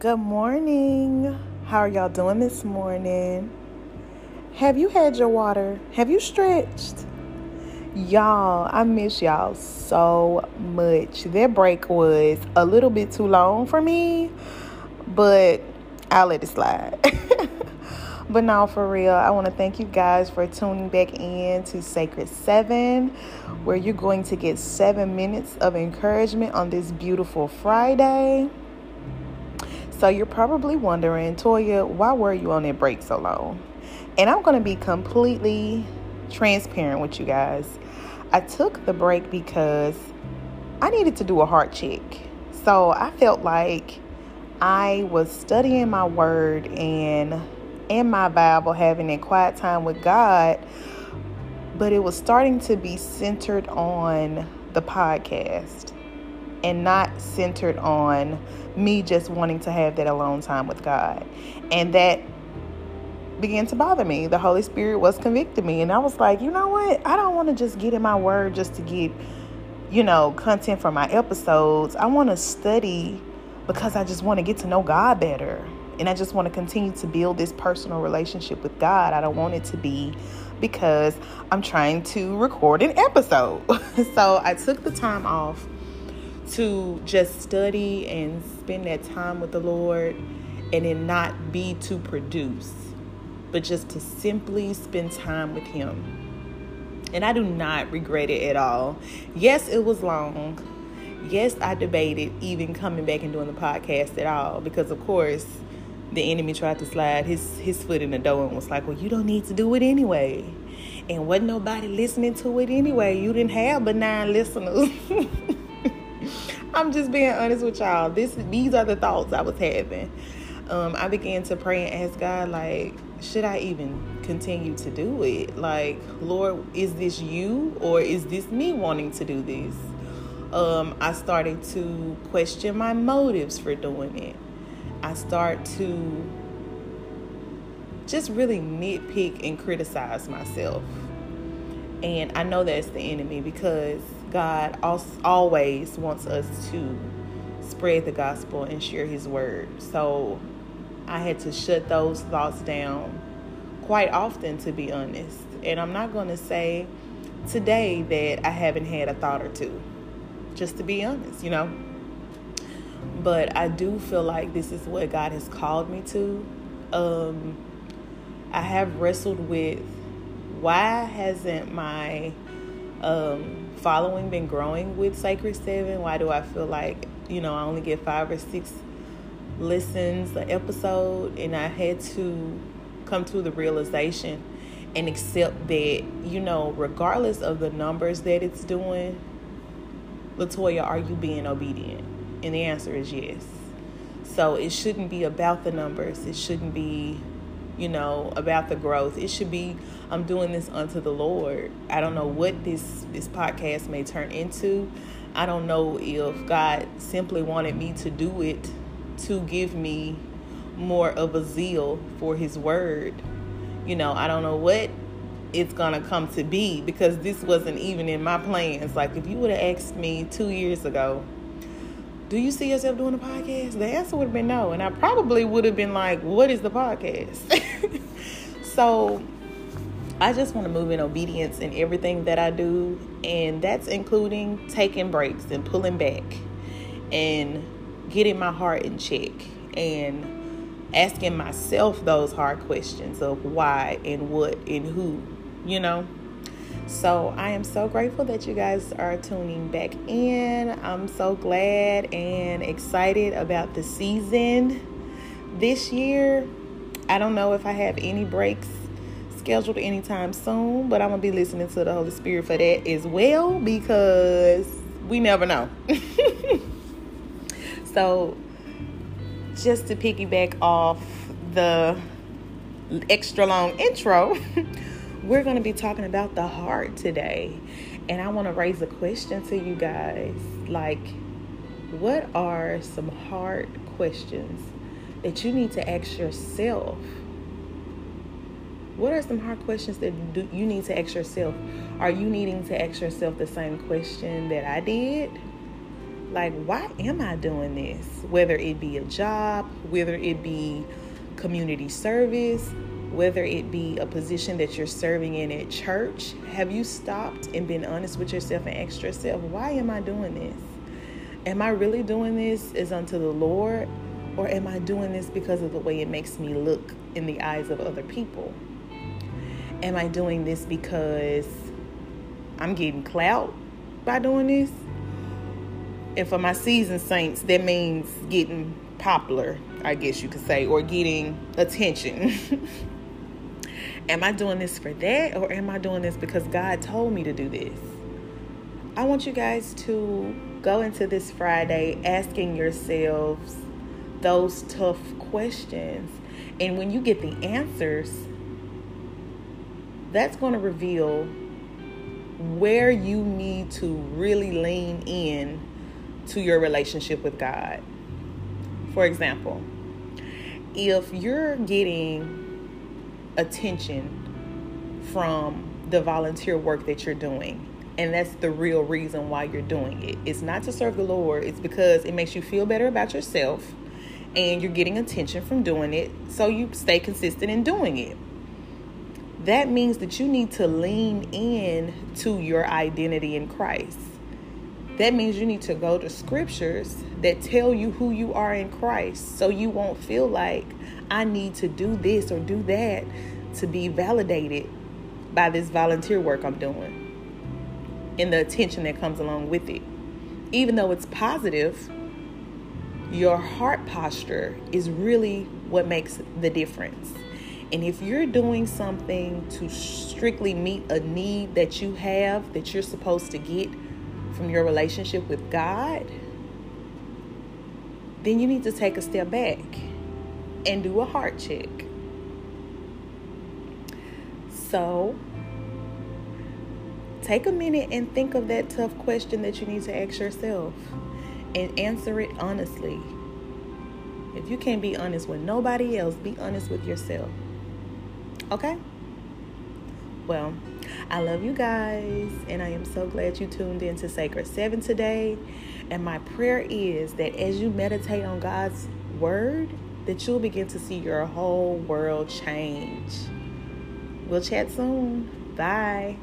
Good morning. How are y'all doing this morning? Have you had your water? Have you stretched? Y'all, I miss y'all so much. That break was a little bit too long for me, but I'll let it slide. but now, for real, I want to thank you guys for tuning back in to Sacred Seven, where you're going to get seven minutes of encouragement on this beautiful Friday. So, you're probably wondering, Toya, why were you on that break so long? And I'm going to be completely transparent with you guys. I took the break because I needed to do a heart check. So I felt like I was studying my word and in my Bible, having a quiet time with God, but it was starting to be centered on the podcast and not centered on me just wanting to have that alone time with God. And that began to bother me. The Holy Spirit was convicting me. And I was like, you know what? I don't want to just get in my word just to get, you know, content for my episodes. I want to study because I just want to get to know God better. And I just want to continue to build this personal relationship with God. I don't want it to be because I'm trying to record an episode. so I took the time off to just study and spend that time with the Lord and then not be to produce but just to simply spend time with Him. And I do not regret it at all. Yes, it was long. Yes, I debated even coming back and doing the podcast at all because, of course, the enemy tried to slide his, his foot in the door and was like, Well, you don't need to do it anyway. And wasn't nobody listening to it anyway. You didn't have but listeners. I'm just being honest with y'all. This these are the thoughts I was having. Um, I began to pray and ask God, like, should I even continue to do it? Like, Lord, is this you or is this me wanting to do this? Um, I started to question my motives for doing it. I start to just really nitpick and criticize myself. And I know that's the enemy because God always wants us to spread the gospel and share his word. So I had to shut those thoughts down quite often, to be honest. And I'm not going to say today that I haven't had a thought or two, just to be honest, you know. But I do feel like this is what God has called me to. Um, I have wrestled with why hasn't my um, following been growing with Sacred Seven? Why do I feel like, you know, I only get five or six listens the episode and I had to come to the realization and accept that, you know, regardless of the numbers that it's doing, Latoya, are you being obedient? And the answer is yes. So it shouldn't be about the numbers. It shouldn't be, you know, about the growth. It should be I'm doing this unto the Lord. I don't know what this this podcast may turn into. I don't know if God simply wanted me to do it to give me more of a zeal for his word. You know, I don't know what it's going to come to be because this wasn't even in my plans. Like, if you would have asked me two years ago, do you see yourself doing a podcast? The answer would have been no. And I probably would have been like, what is the podcast? so, I just want to move in obedience in everything that I do. And that's including taking breaks and pulling back and getting my heart in check and asking myself those hard questions of why and what and who, you know. So I am so grateful that you guys are tuning back in. I'm so glad and excited about the season this year. I don't know if I have any breaks scheduled anytime soon, but I'm going to be listening to the Holy Spirit for that as well because we never know. So, just to piggyback off the extra long intro, we're going to be talking about the heart today. And I want to raise a question to you guys like, what are some hard questions that you need to ask yourself? What are some hard questions that you need to ask yourself? Are you needing to ask yourself the same question that I did? Like, why am I doing this? Whether it be a job, whether it be community service, whether it be a position that you're serving in at church, have you stopped and been honest with yourself and asked yourself, why am I doing this? Am I really doing this is unto the Lord, or am I doing this because of the way it makes me look in the eyes of other people? Am I doing this because I'm getting clout by doing this? And for my seasoned saints, that means getting popular, I guess you could say, or getting attention. am I doing this for that, or am I doing this because God told me to do this? I want you guys to go into this Friday asking yourselves those tough questions. And when you get the answers, that's going to reveal where you need to really lean in to your relationship with God. For example, if you're getting attention from the volunteer work that you're doing, and that's the real reason why you're doing it. It's not to serve the Lord, it's because it makes you feel better about yourself and you're getting attention from doing it, so you stay consistent in doing it. That means that you need to lean in to your identity in Christ. That means you need to go to scriptures that tell you who you are in Christ so you won't feel like I need to do this or do that to be validated by this volunteer work I'm doing and the attention that comes along with it. Even though it's positive, your heart posture is really what makes the difference. And if you're doing something to strictly meet a need that you have that you're supposed to get from your relationship with God, then you need to take a step back and do a heart check. So, take a minute and think of that tough question that you need to ask yourself and answer it honestly. If you can't be honest with nobody else, be honest with yourself. Okay? Well, I love you guys, and I am so glad you tuned in to Sacred 7 today. And my prayer is that as you meditate on God's word, that you'll begin to see your whole world change. We'll chat soon. Bye.